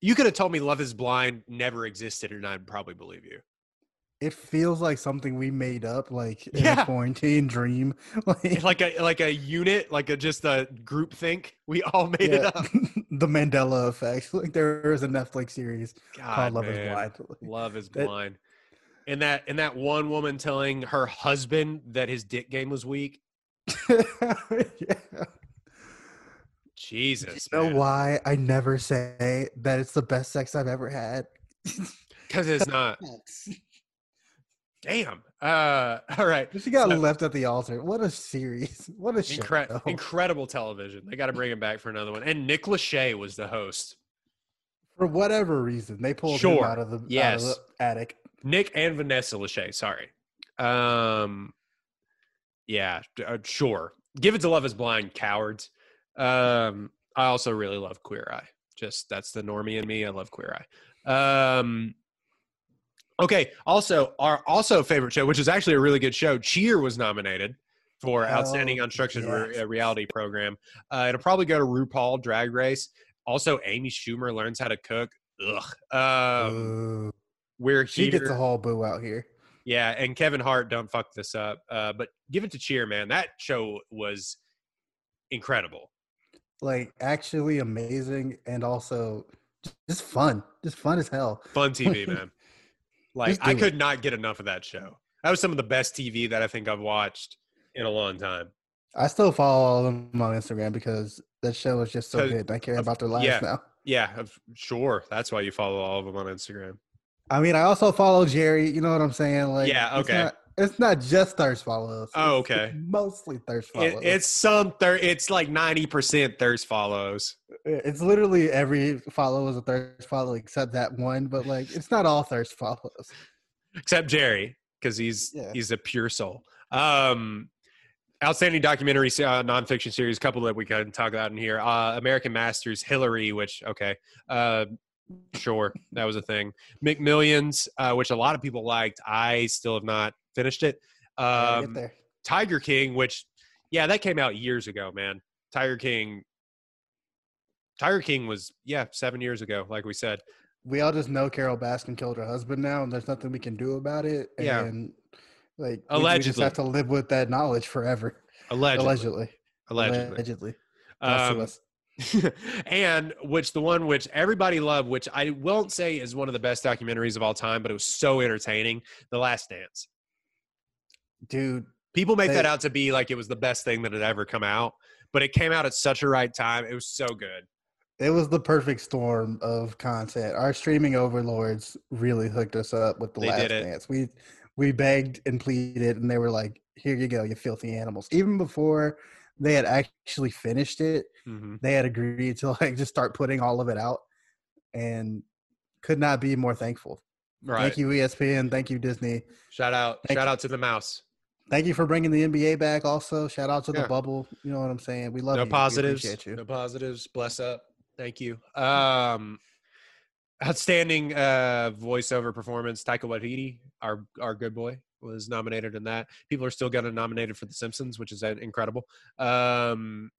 you could have told me Love is Blind never existed and I'd probably believe you. It feels like something we made up, like in Yeah. a quarantine dream. [laughs] Like, Like a like a unit, like a just a group think. We all [laughs] made it up. [laughs] the Mandela effect. Like there is a Netflix series God, called Love man. Is Blind. Love is That- blind. And that and that one woman telling her husband that his dick game was weak. yeah. Jesus. You know why I never say that it's the best sex I've ever had? Because it's not. Damn. Uh [laughs] all right. She got So- left at the altar. What a series! What a show! Incredible television. They got to bring him back for another one. And Nick Lachey was the host. For whatever reason, they pulled Sure. him out of the, out of Yes. the attic. Nick and Vanessa Lachey. Sorry. Um. Yeah. Uh, sure. Give it to Love Is Blind, cowards. Um. I also really love Queer Eye. Just that's the normie in me. I love Queer Eye. Um. Okay. Also, our also favorite show, which is actually a really good show, Cheer was nominated for Hell Outstanding Unstructured yes. uh, Reality Program. Uh, it'll probably go to RuPaul Drag Race. Also, Amy Schumer learns how to cook. Ugh. Um, we're she here. gets a whole boo out here. Yeah, and Kevin Hart, don't fuck this up. Uh, but give it to Cheer, man. That show was incredible. Like actually amazing and also just fun. Just fun as hell. Fun TV, [laughs] man. Like I do it. could not get enough of that show. That was some of the best TV that I think I've watched in a long time. I still follow all of them on Instagram because that show was just so good. I care of- about their lives yeah. now. Yeah, of- sure. That's why you follow all of them on Instagram. I mean, I also follow Jerry. You know what I'm saying? Like, Yeah, it's okay. not- It's not just thirst follows. Oh, okay. mostly thirst follows. It, it's some thir- It's like ninety percent thirst follows. it's literally every follow is a thirst follow except that one. But like, it's not all thirst follows. except Jerry because he's Yeah. he's a pure soul. Um, outstanding documentary uh, nonfiction series, couple that we can talk about in here. Uh, American Masters, Hillary, which okay, uh, sure that was a thing. McMillions, uh, which a lot of people liked. I still have not finished it. Um. Tiger King, which yeah, that came out years ago, man. Tiger King. Tiger King was yeah seven years ago, like we said. We all just know Carole Baskin killed her husband now, and there's nothing we can do about it. Yeah. And like, we- we, just Allegedly. have to live with that knowledge forever. Allegedly, Allegedly. allegedly. Allegedly. Um, us. [laughs] and which the one which everybody loved, which I won't say is one of the best documentaries of all time, but it was so entertaining. The Last Dance. Dude, People make that out to be like it was the best thing that had ever come out, but it came out at such a right time. It was so good. It was the perfect storm of content. Our streaming overlords really hooked us up with the They last dance. We we begged and pleaded, and they were like, "Here you go, you filthy animals." Even before they had actually finished it, hmm they had agreed to like just start putting all of it out, and could not be more thankful. Right. Thank you, ESPN. Thank you, Disney. Shout out. Thank shout you. out to the mouse. Thank you for bringing the NBA back. Also, shout out to the bubble. You know what I'm saying? We love no you. Positives. appreciate you. No positives. Bless up. Thank you. Um, outstanding uh, voiceover performance. Taika Waititi, our our good boy, was nominated in that. People are still getting nominated for The Simpsons, which is uh, incredible. Um,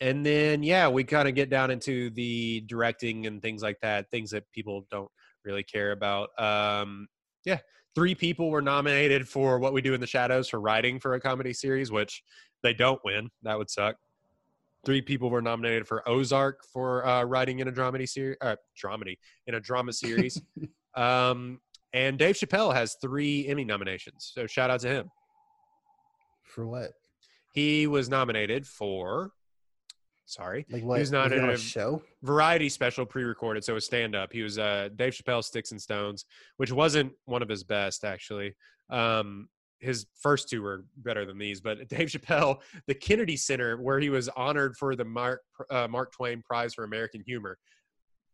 and then yeah, we kind of get down into the directing and things like that. Things that people don't really care about. Um, yeah, three people were nominated for What We Do in the Shadows for writing for a comedy series, which they don't win. That would suck. Three people were nominated for Ozark for uh, writing in a dramedy series, uh, dramedy in a drama series. [laughs] um, and Dave Chappelle has three Emmy nominations, so shout out to him. For what? He was nominated for, sorry, Like what? was was he on a show? variety special pre-recorded, so a stand-up. He was uh, Dave Chappelle Sticks and Stones, which wasn't one of his best actually. Um, his first two were better than these, but [laughs] Dave Chappelle, the Kennedy Center, where he was honored for the Mark uh, Mark Twain Prize for American Humor,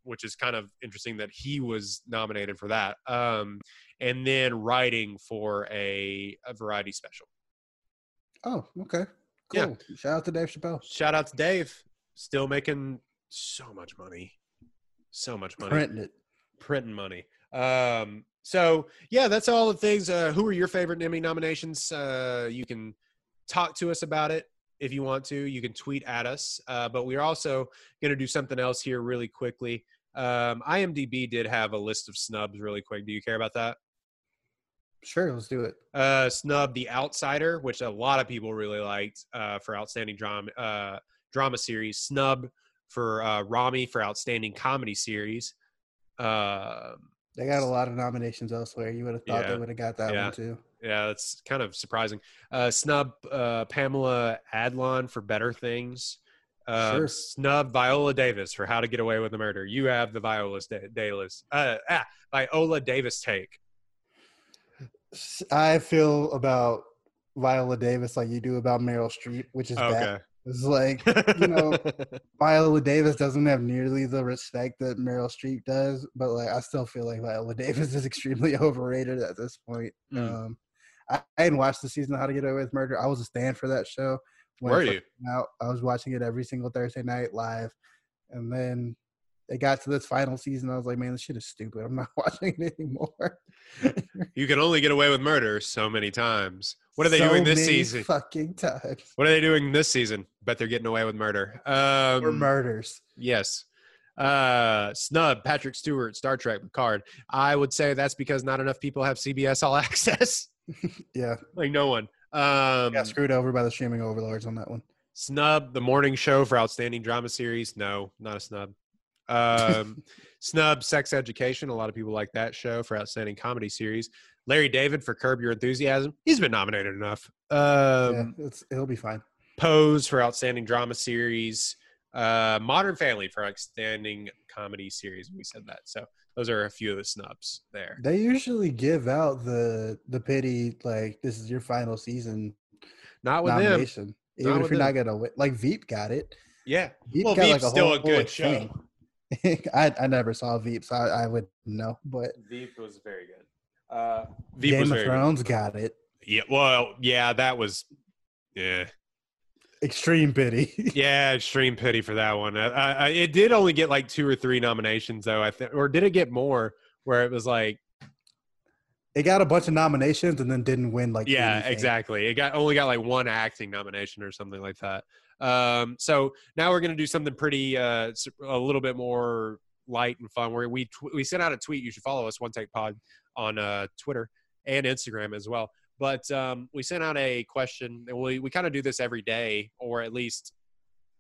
which is kind of interesting that he was nominated for that. Um, and then writing for a, a variety special. Oh, okay. Yeah. Shout out to Dave Chappelle. Shout out to Dave, still making so much money, so much money. Printing it. printing money. Um, so yeah, that's all the things. Uh, who are your favorite Emmy nominations? Uh, you can talk to us about it if you want to. You can tweet at us. Uh, but we're also going to do something else here really quickly. Um, IMDb did have a list of snubs really quick. Do you care about that? Sure, let's do it. Uh, snub The Outsider, which a lot of people really liked uh, for outstanding drama uh, drama series. Snub for uh, Ramy for outstanding comedy series. Um, They got a lot of nominations elsewhere. You would have thought Yeah. they would have got that Yeah. one too. Yeah, that's kind of surprising. Uh, snub uh, Pamela Adlon for Better Things. Uh, Sure. Snub Viola Davis for How to Get Away with the Murder. You have the Viola da- Davis. Uh, ah, Viola Davis take. I feel about Viola Davis like you do about Meryl Streep, which is bad. Okay. It's like you know, [laughs] Viola Davis doesn't have nearly the respect that Meryl Streep does, but like I still feel like Viola [laughs] Davis is extremely overrated at this point. Mm. Um, I, I hadn't watched the season of How to Get Away with Murder. I was a stand for that show. Were you? Out. I was watching it every single Thursday night live, and then it got to this final season. I was like, man, this shit is stupid. I'm not [laughs] watching it anymore. [laughs] You can only get away with murder so many times. What are they So doing this season? Fucking times. What are they doing this season? Bet they're getting away with murder. Um, Or murders. Yes. Uh, snub Patrick Stewart, Star Trek Picard. I would say that's because not enough people have CBS All [laughs] Access. Yeah, like no one. Um, got screwed over by the streaming overlords on that one. snub the morning show for outstanding drama series. No, not a snub. Um, snub Sex Education. A lot of people like that show for outstanding comedy series. Larry David for Curb Your Enthusiasm. He's been nominated enough. Um, yeah, it'll be fine. Pose for outstanding drama series. Uh, Modern Family for outstanding comedy series. We said that. So those are a few of the snubs there. They usually give out the the pity like this is your final season Not with them. nomination, even Not if you're not gonna win. Like Veep got it. Yeah. Veep Well, got Veep's like a still whole, a good show. thing. [laughs] I I never saw Veep, so I, I wouldn't know. But Veep was very good. Uh, Veep Game was of very good. Thrones got it. Yeah. Well, yeah, that was. Yeah. Extreme pity. [laughs] Yeah, extreme pity for that one. I, I, it did only get like two or three nominations, though. I think, or did it get more? Where it was like, it got a bunch of nominations and then didn't win like yeah, anything. exactly. It got only got like one acting nomination or something like that. Um, so now we're gonna do something pretty, uh, a little bit more light and fun. Where we tw- we sent out a tweet. You should follow us, One Take Pod, on uh, Twitter and Instagram as well. But um, we sent out a question. and We we kind of do this every day, or at least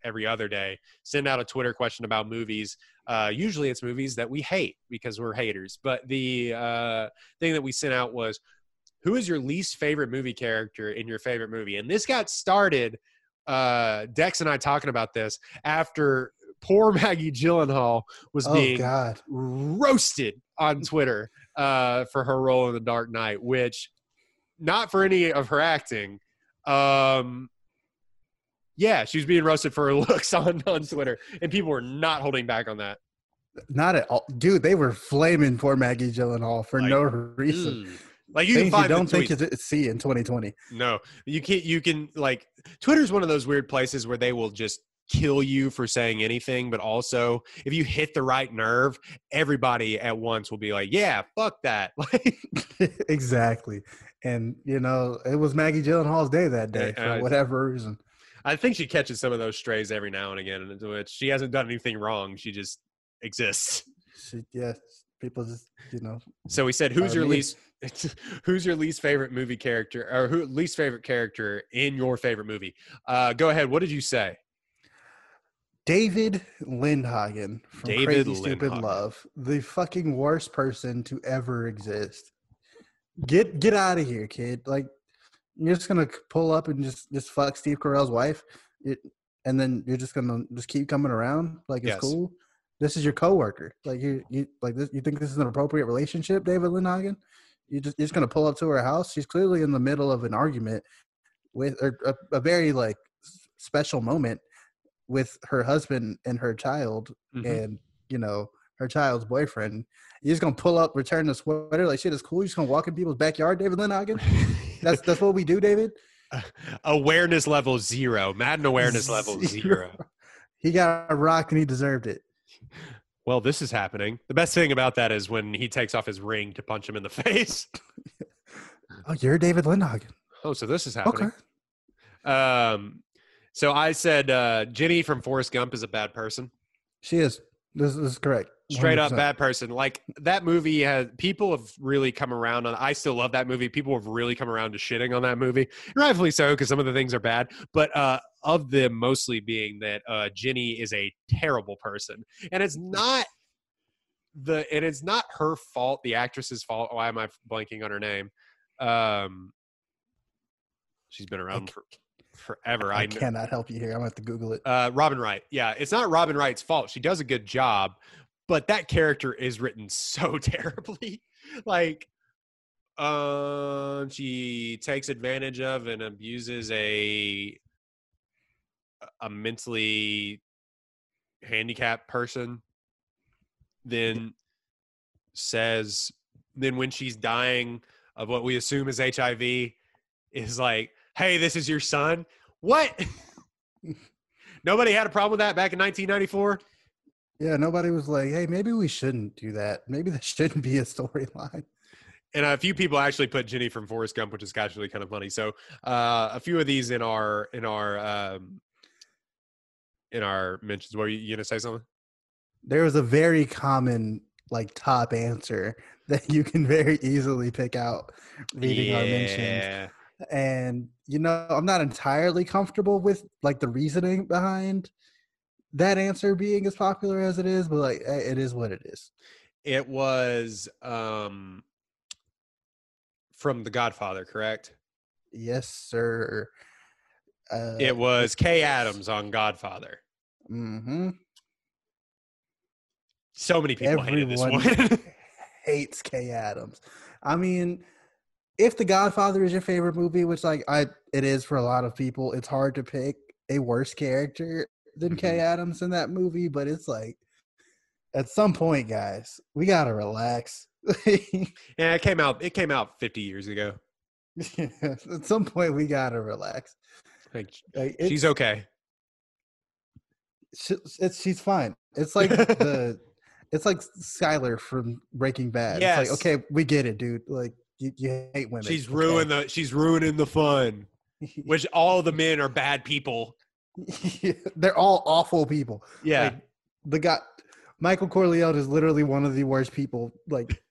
every other day. Send out a Twitter question about movies. Uh, usually it's movies that we hate because we're haters. But the uh, thing that we sent out was, who is your least favorite movie character in your favorite movie? And this got started. Uh, Dex and I talking about this after poor [laughs] Maggie Gyllenhaal was Oh being God. roasted on Twitter uh, for her role in The Dark Knight, which not for any of her acting. Um, yeah, she was being roasted for her [laughs] looks on, on Twitter, and people were not holding back on that. Not at all, dude. They were flaming poor Maggie Gyllenhaal for Like, no reason. Mm. Like you Things can find you don't think tweets. you see in 2020. No, you can't. You can like Twitter's one of those weird places where they will just kill you for saying anything, but also if you hit the right nerve, everybody at once will be like, "Yeah, fuck that." [laughs] Like, [laughs] exactly. And you know, it was Maggie Gyllenhaal's day that day for whatever reason. I think she catches some of those strays every now and again, in which she hasn't done anything wrong. She just exists. She, yeah, people just you know. So we said, "Who's your me. least? Who's your least favorite movie character, or who least favorite character in your favorite movie?" Uh, go ahead. What did you say? David Lindhagen from David Crazy Stupid Love, the fucking worst person to ever exist. Get get out of here, kid! Like you're just gonna pull up and just just fuck Steve Carell's wife, it, and then you're just gonna just keep coming around like it's Yes. cool. This is your coworker. Like you you like this. You think this is an appropriate relationship, David Lindhagen? You just you're just gonna pull up to her house. She's clearly in the middle of an argument with or a, a very like special moment with her husband and her child Mhm. and you know her child's boyfriend. You're just gonna pull up, return the sweater like shit is cool. You're just gonna walk in people's backyard, David Lindhagen. [laughs] That's that's what we do, David. awareness level zero. Madden awareness level [laughs] zero. He got a rock and he deserved it. Well, this is happening. The best thing about that is when he takes off his ring to punch him in the [laughs] face. [laughs] Oh, you're David Lindhagen. Oh, so this is happening. Okay. Um, so I said uh, Jenny from Forrest Gump is a bad person. She is. This, this is correct. Straight up 100%. bad person. Like that movie has people have really come around on. I still love that movie. People have really come around to shitting on that movie, rightfully so, because some of the things are bad. But uh, of them mostly being that uh, Jenny is a terrible person, and it's not the and it's not her fault. The actress's fault. Why am I blanking on her name? Um, she's been around for forever. I I cannot help you here. I'm gonna have to Google it. uh, Robin Wright. Yeah, it's not Robin Wright's fault. She does a good job, but that character is written so [laughs] terribly. like, um, she takes advantage of and abuses a a mentally handicapped person. Then says, then when she's dying of what we assume is HIV, is like, "Hey, this is your son." What? [laughs] Nobody had a problem with that back in 1994. Yeah, nobody was like, "Hey, maybe we shouldn't do that. Maybe that [laughs] shouldn't be a storyline." And a few people actually put Jenny from Forrest Gump, which is actually kind of funny. So uh, a few of these in our in our um, in our mentions. Were you, you gonna say something? There was a very common like top answer [laughs] that you can very easily pick out reading our mentions. Yeah. and you know i'm not entirely comfortable with like the reasoning behind that answer being as popular as it is but like eh, it is what it is It was um, from The Godfather, correct? yes sir uh, It was Kay Adams on Godfather. Mm-hmm. So many people hated this one. [laughs] hates Kay Adams. I mean, if The Godfather is your favorite movie, which like I it is for a lot of people, it's hard to pick a worse character than Kay Mhm. Adams in that movie. But it's like, at some point, guys, we gotta relax. [laughs] yeah, it came out. It came out 50 years ago. [laughs] at some point, we gotta relax. Like, Like, she's okay. she- it's she's fine. It's like the [laughs] it's like Skyler from Breaking Bad. Yes. It's like, okay, we get it, dude. Like you, you hate women. She's okay? ruined the. She's ruining the fun. Which all the men are bad people. [laughs] They're all awful people. Yeah. Like, the guy Michael Corleone is literally one of the worst people like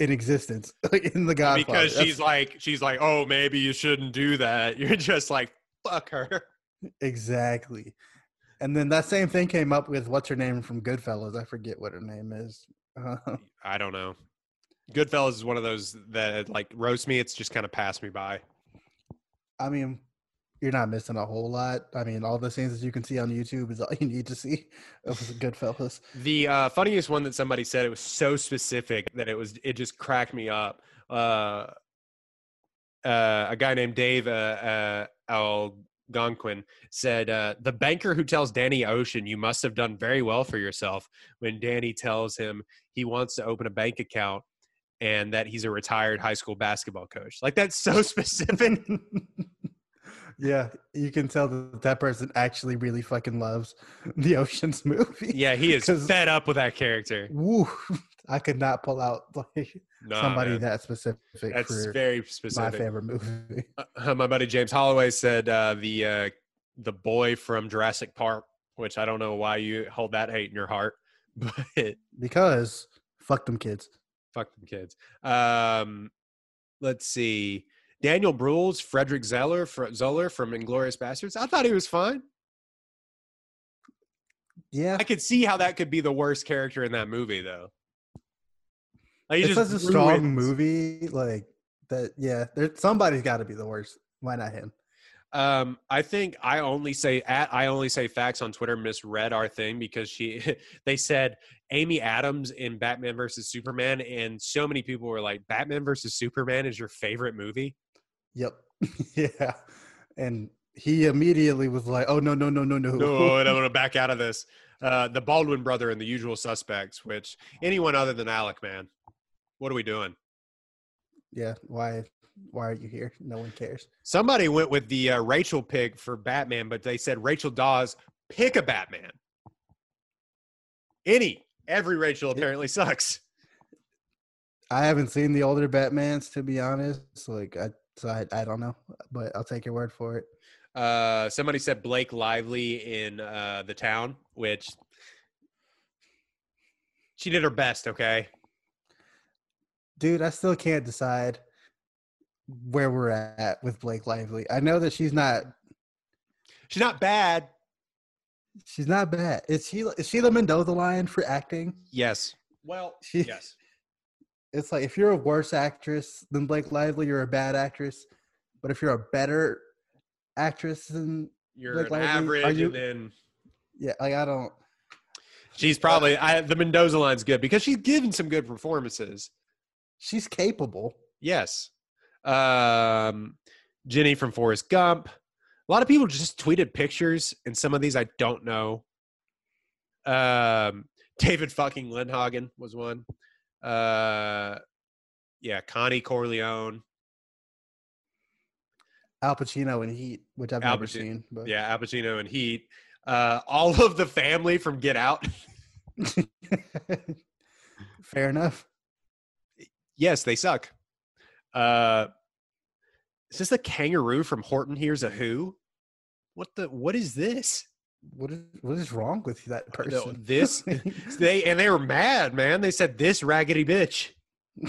in existence [laughs] like, in the Godfather. because That's- she's like she's like oh maybe you shouldn't do that [laughs] you're just like fuck her exactly. And then that same thing came up with what's her name from Goodfellas. I forget what her name is. I don't know goodfellas is one of those that like roast me it's just kind of passed me by I mean, you're not missing a whole lot. I mean, all the scenes that you can see on YouTube is all [laughs] you need to see of Goodfellas. the uh, funniest one that somebody said it was so specific that it was it just cracked me up uh, uh, a guy named dave uh, uh, algonquin said uh, the banker who tells danny ocean you must have done very well for yourself when danny tells him he wants to open a bank account and that he's a retired high school basketball coach like that's so [laughs] specific [laughs] yeah, you can tell that that person actually really fucking loves [laughs] the Ocean's movie. yeah he is [laughs] fed up with that character Woo, [laughs] I could not pull out like Nah, somebody man. that specific that's very my specific favorite movie. uh, my buddy James Holloway said uh, the uh, the boy from Jurassic Park, which I don't know why you hold that hate in your heart, but Because fuck them kids. fuck them kids. Um, let's see, Daniel Bruhl's Frederick Zeller fr- Zoller from Inglourious Basterds. I thought he was fine. Yeah, I could see how that could be the worst character in that movie, though. Like, it's such a strong movie. Like that. Yeah, there somebody's got to be the worst. Why not him? Um, I think I only say at I only say facts on Twitter misread our thing because she [laughs] they said Amy Adams in Batman versus Superman, and so many people were like, Batman versus Superman is your favorite movie. Yep. [laughs] yeah, and he immediately was like, "Oh no, no, no, no, no." No, and I'm [laughs] gonna back out of this. Uh, the Baldwin brother and the usual suspects, which anyone other than Alec, man, what are we doing? yeah. Why? Why are you here? No one cares. Somebody went with the uh, Rachel pick for Batman, but they said Rachel Dawes pick a Batman. Any, every Rachel apparently sucks. I haven't seen the older Batmans to be honest. Like I, so I, I don't know, but I'll take your word for it. Uh, somebody said Blake Lively in uh, the town, which she did her best. Okay, Dude, I still can't decide where we're at with Blake Lively. I know that she's not she's not bad. she's not bad. Is she is she the Mendoza line for acting? Yes. Well, She- yes. It's like if you're a worse actress than Blake Lively, you're a bad actress. But if you're a better actress than You're Blake an Lively, are average, you- and then yeah, like I don't she's probably I, the Mendoza line's good because she's given some good performances. she's capable. Yes. Um, Jenny from Forrest Gump. A lot of people just tweeted pictures, and some of these I don't know. Um, David fucking Lindhagen was one. Uh, yeah, Connie Corleone. Al Pacino in Heat, which I've Al never Paci- seen. But Yeah, Al Pacino and Heat. Uh, all of the family from Get Out. [laughs] Fair enough. yes, they suck. Uh, is this the kangaroo from Horton Hears a Who? What the? What is this? What is what is wrong with that No, person? this [laughs] they and they were mad, man. They said this raggedy bitch. [laughs]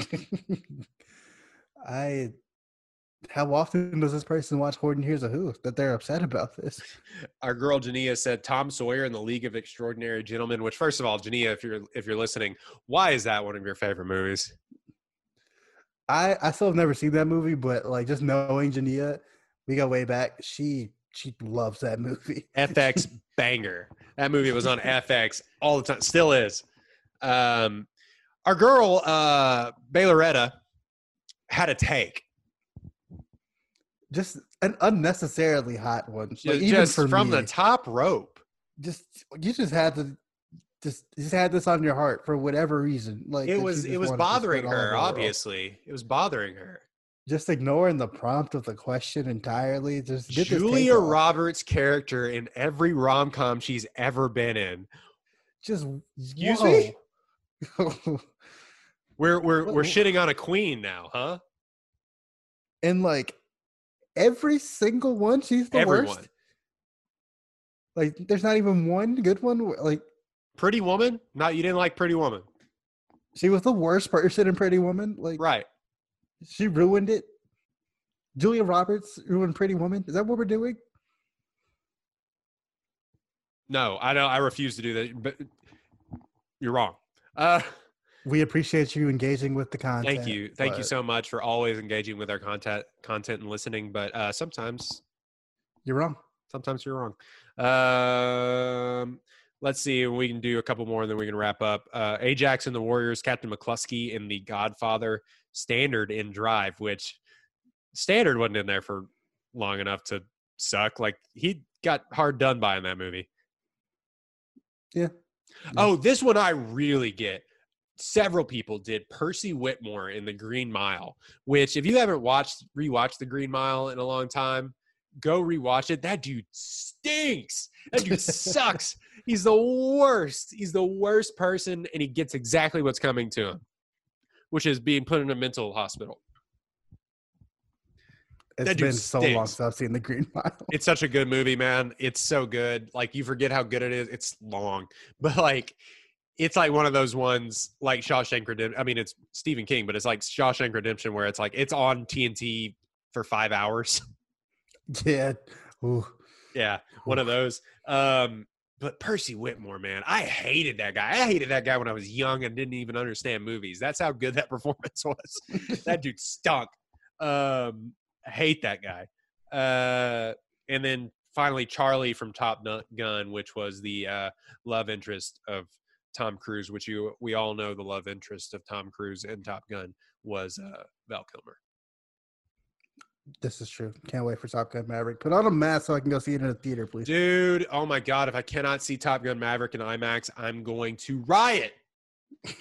I. How often does this person watch Horton Hears a Who that they're upset about this? [laughs] Our girl Jania said Tom Sawyer in the League of Extraordinary Gentlemen. Which, first of all, Jania, if you're if you're listening, why is that one of your favorite movies? I I still have never seen that movie, but like just knowing Jania, we go way back. She she loves that movie. FX [laughs] banger. That movie was on FX all the time, still is. Um, our girl uh, Bayloretta had a take, Just an unnecessarily hot one. Just, even just for from the top rope. just you just had to just just had this on your heart for whatever reason. Like It was it was bothering spread all over her. Obviously, it was bothering her. Just ignoring the prompt of the question entirely. Just get Julia. Roberts' character in every rom com she's ever been in. Just Excuse me? [laughs] We're we're we're shitting on a queen now, huh? and like every single one, she's the Everyone. worst. Like, there's not even one good one. Like, Pretty Woman? Not you didn't like Pretty Woman, she was the worst person in Pretty Woman. Like, right? She ruined it. Julia Roberts ruined Pretty Woman. Is that what we're doing? No, I don't. I refuse to do that. But you're wrong. Uh, We appreciate you engaging with the content. thank you, thank you so much for always engaging with our content, content and listening. But uh, sometimes, You're wrong. sometimes you're wrong. Um, let's see. We can do a couple more, and then we can wrap up. Uh, Ajax and the Warriors, Captain McCluskey in the Godfather, Standard in Drive, which Standard wasn't in there for long enough to suck. Like he got hard done by in that movie. Yeah. Oh, this one I really get. Several people did Percy Whitmore in The Green Mile, which if you haven't watched rewatched The Green Mile in a long time, go rewatch it. That dude stinks. That dude [laughs] sucks. He's the worst. He's the worst person, and he gets exactly what's coming to him, which is being put in a mental hospital. It's been so long since I've seen The Green [laughs] Mile. It's such a good movie, man. It's so good. Like you forget how good it is. It's long, [laughs] but like it's like one of those ones like Shawshank Redemption. I mean, it's Stephen King, but it's like Shawshank Redemption where it's like it's on TNT for five hours. [laughs] yeah. Ooh. yeah, one of those. Um, but Percy Whitmore, man, I hated that guy. I hated that guy when I was young and didn't even understand movies. That's how good that [laughs] performance was. [laughs] that dude stunk. Um, I hate that guy. Uh, and then finally, Charlie from Top Gun, which was the uh, love interest of Tom Cruise, which you we all know the love interest of Tom Cruise in Top Gun was uh, Val Kilmer. This is true. Can't wait for Top Gun Maverick. Put on a mask so I can go see it in a theater, please. Dude, oh my god, if I cannot see Top Gun Maverick in IMAX, I'm going to riot. [laughs]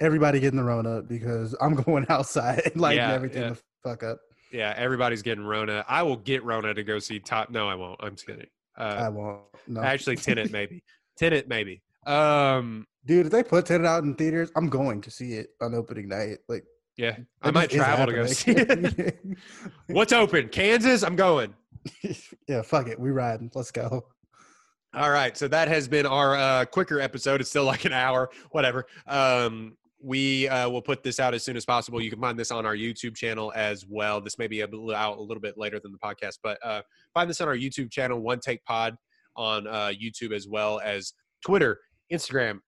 Everybody getting the Rona because I'm [laughs] going outside and lighting Yeah, everything yeah. the fuck up. Yeah, everybody's getting Rona. I will get Rona to go see Top. No, I won't. I'm just kidding. I Uh, won't. No. actually, Tenet [laughs] maybe. Tenet maybe. Um, Dude, if they put Tenet out in theaters, I'm going to see it on opening night. Like yeah, I might travel to go see it. [laughs] What's open? Kansas. I'm going. [laughs] yeah, fuck it. We riding. Let's go. All right, so that has been our uh, quicker episode. It's still like an hour, whatever. Um, we uh, will put this out as soon as possible. You can find this on our YouTube channel as well. This may be a little out a little bit later than the podcast, but uh, find this on our YouTube channel, One Take Pod, on uh, YouTube as well as Twitter, Instagram,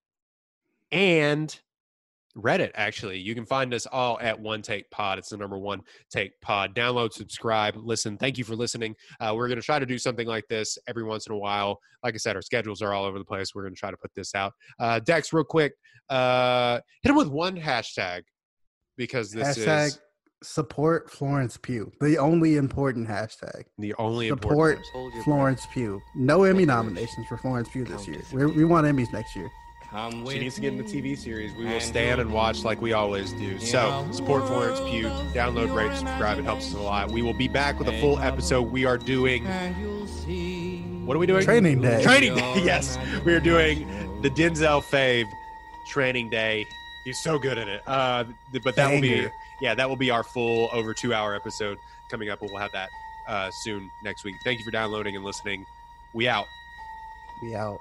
and Reddit. Actually, you can find us all at One Take Pod. It's the number one Take Pod. Download, subscribe, listen. Thank you for listening. Uh, we're going to try to do something like this every once in a while. Like I said, our schedules are all over the place. We're going to try to put this out. Uh, Dex, real quick, uh, hit him with one hashtag because this hashtag is support Florence Pugh. The only important hashtag. the only Support important. Florence Pugh. No Emmy nominations for Florence Pugh this year. we we want Emmys next year. Come She needs to get in the TV series. We will stand and watch like we always do. So support Florence Pugh. Download, rate, subscribe. It helps us a lot. We will be back with a full episode. We are doing. And you'll see What are we doing? Training day. Training day. [laughs] Yes, we are doing the Denzel Fave Training Day. He's so good at it. Uh, but that will be yeah, that will be our full over two hour episode coming up. We'll have that uh, soon next week. Thank you for downloading and listening. We out. We out.